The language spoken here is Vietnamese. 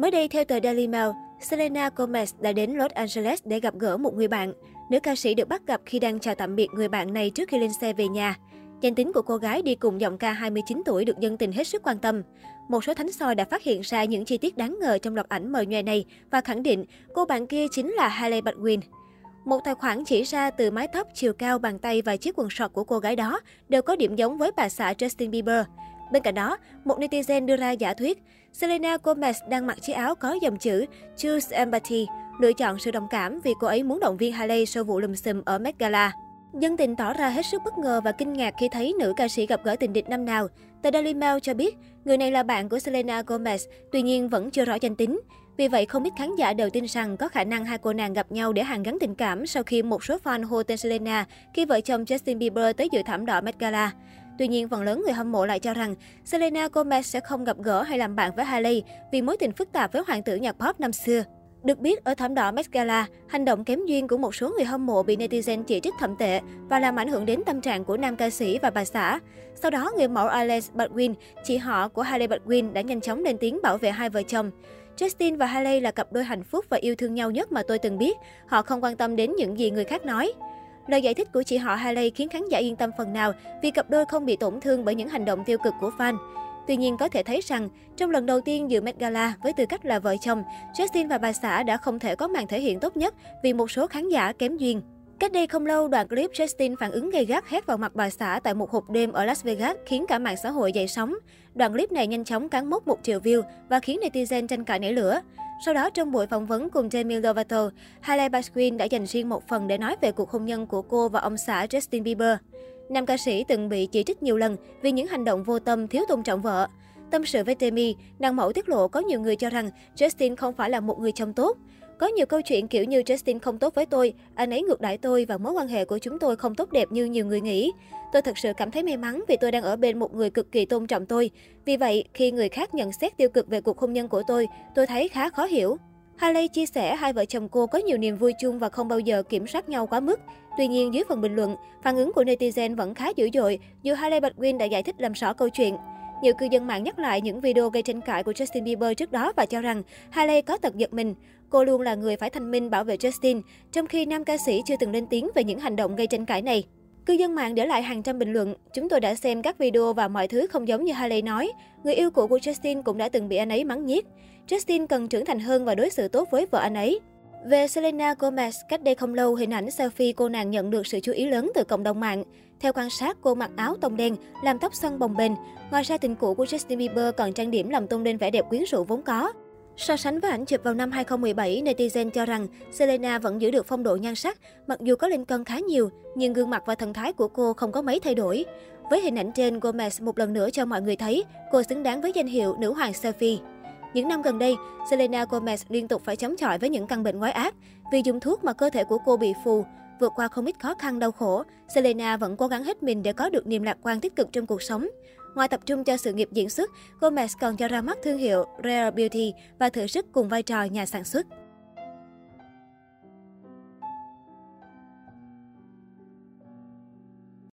Mới đây, theo tờ Daily Mail, Selena Gomez đã đến Los Angeles để gặp gỡ một người bạn. Nữ ca sĩ được bắt gặp khi đang chào tạm biệt người bạn này trước khi lên xe về nhà. Danh tính của cô gái đi cùng giọng ca 29 tuổi được dân tình hết sức quan tâm. Một số thánh soi đã phát hiện ra những chi tiết đáng ngờ trong loạt ảnh mờ nhòe này và khẳng định cô bạn kia chính là Hailey Baldwin. Một tài khoản chỉ ra từ mái tóc, chiều cao, bàn tay và chiếc quần sọt của cô gái đó đều có điểm giống với bà xã Justin Bieber. Bên cạnh đó, một netizen đưa ra giả thuyết, Selena Gomez đang mặc chiếc áo có dòng chữ Choose Empathy, lựa chọn sự đồng cảm vì cô ấy muốn động viên Hailey sau vụ lùm xùm ở Met Gala. Dân tình tỏ ra hết sức bất ngờ và kinh ngạc khi thấy nữ ca sĩ gặp gỡ tình địch năm nào. Tờ Daily Mail cho biết, người này là bạn của Selena Gomez, tuy nhiên vẫn chưa rõ danh tính. Vì vậy, không ít khán giả đều tin rằng có khả năng hai cô nàng gặp nhau để hàn gắn tình cảm sau khi một số fan hô tên Selena khi vợ chồng Justin Bieber tới dự thảm đỏ Met Gala. Tuy nhiên, phần lớn người hâm mộ lại cho rằng Selena Gomez sẽ không gặp gỡ hay làm bạn với Hailey vì mối tình phức tạp với hoàng tử nhạc pop năm xưa. Được biết, ở thảm đỏ Met Gala, hành động kém duyên của một số người hâm mộ bị netizen chỉ trích thậm tệ và làm ảnh hưởng đến tâm trạng của nam ca sĩ và bà xã. Sau đó, người mẫu Alex Baldwin, chị họ của Hailey Baldwin đã nhanh chóng lên tiếng bảo vệ hai vợ chồng. Justin và Hailey là cặp đôi hạnh phúc và yêu thương nhau nhất mà tôi từng biết. Họ không quan tâm đến những gì người khác nói. Lời giải thích của chị họ Haley khiến khán giả yên tâm phần nào vì cặp đôi không bị tổn thương bởi những hành động tiêu cực của fan. Tuy nhiên có thể thấy rằng, trong lần đầu tiên dự Met Gala với tư cách là vợ chồng, Justin và bà xã đã không thể có màn thể hiện tốt nhất vì một số khán giả kém duyên. Cách đây không lâu, đoạn clip Justin phản ứng gay gắt hét vào mặt bà xã tại một hộp đêm ở Las Vegas khiến cả mạng xã hội dậy sóng. Đoạn clip này nhanh chóng cán mốc một triệu view và khiến netizen tranh cãi nảy lửa. Sau đó, trong buổi phỏng vấn cùng Demi Lovato, Hailey Baldwin đã dành riêng một phần để nói về cuộc hôn nhân của cô và ông xã Justin Bieber. Nam ca sĩ từng bị chỉ trích nhiều lần vì những hành động vô tâm, thiếu tôn trọng vợ. Tâm sự với Demi, nàng mẫu tiết lộ có nhiều người cho rằng Justin không phải là một người chồng tốt. Có nhiều câu chuyện kiểu như Justin không tốt với tôi, anh ấy ngược đãi tôi và mối quan hệ của chúng tôi không tốt đẹp như nhiều người nghĩ. Tôi thật sự cảm thấy may mắn vì tôi đang ở bên một người cực kỳ tôn trọng tôi. Vì vậy, khi người khác nhận xét tiêu cực về cuộc hôn nhân của tôi, tôi thấy khá khó hiểu. Haley chia sẻ hai vợ chồng cô có nhiều niềm vui chung và không bao giờ kiểm soát nhau quá mức. Tuy nhiên, dưới phần bình luận, phản ứng của netizen vẫn khá dữ dội dù Haley Baldwin đã giải thích làm rõ câu chuyện. Nhiều cư dân mạng nhắc lại những video gây tranh cãi của Justin Bieber trước đó và cho rằng Hailey có tật giật mình. Cô luôn là người phải thanh minh bảo vệ Justin, trong khi nam ca sĩ chưa từng lên tiếng về những hành động gây tranh cãi này. Cư dân mạng để lại hàng trăm bình luận. Chúng tôi đã xem các video và mọi thứ không giống như Hailey nói. Người yêu cũ của Justin cũng đã từng bị anh ấy mắng nhiếc. Justin cần trưởng thành hơn và đối xử tốt với vợ anh ấy. Về Selena Gomez, cách đây không lâu, hình ảnh selfie cô nàng nhận được sự chú ý lớn từ cộng đồng mạng. Theo quan sát, cô mặc áo tông đen, làm tóc xoăn bồng bềnh. Ngoài ra, tình cũ của Justin Bieber còn trang điểm làm tôn lên vẻ đẹp quyến rũ vốn có. So sánh với ảnh chụp vào năm 2017, netizen cho rằng Selena vẫn giữ được phong độ nhan sắc, mặc dù có lên cân khá nhiều, nhưng gương mặt và thần thái của cô không có mấy thay đổi. Với hình ảnh trên, Gomez một lần nữa cho mọi người thấy cô xứng đáng với danh hiệu nữ hoàng selfie. Những năm gần đây, Selena Gomez liên tục phải chống chọi với những căn bệnh quái ác. Vì dùng thuốc mà cơ thể của cô bị phù, vượt qua không ít khó khăn đau khổ, Selena vẫn cố gắng hết mình để có được niềm lạc quan tích cực trong cuộc sống. Ngoài tập trung cho sự nghiệp diễn xuất, Gomez còn cho ra mắt thương hiệu Rare Beauty và thử sức cùng vai trò nhà sản xuất.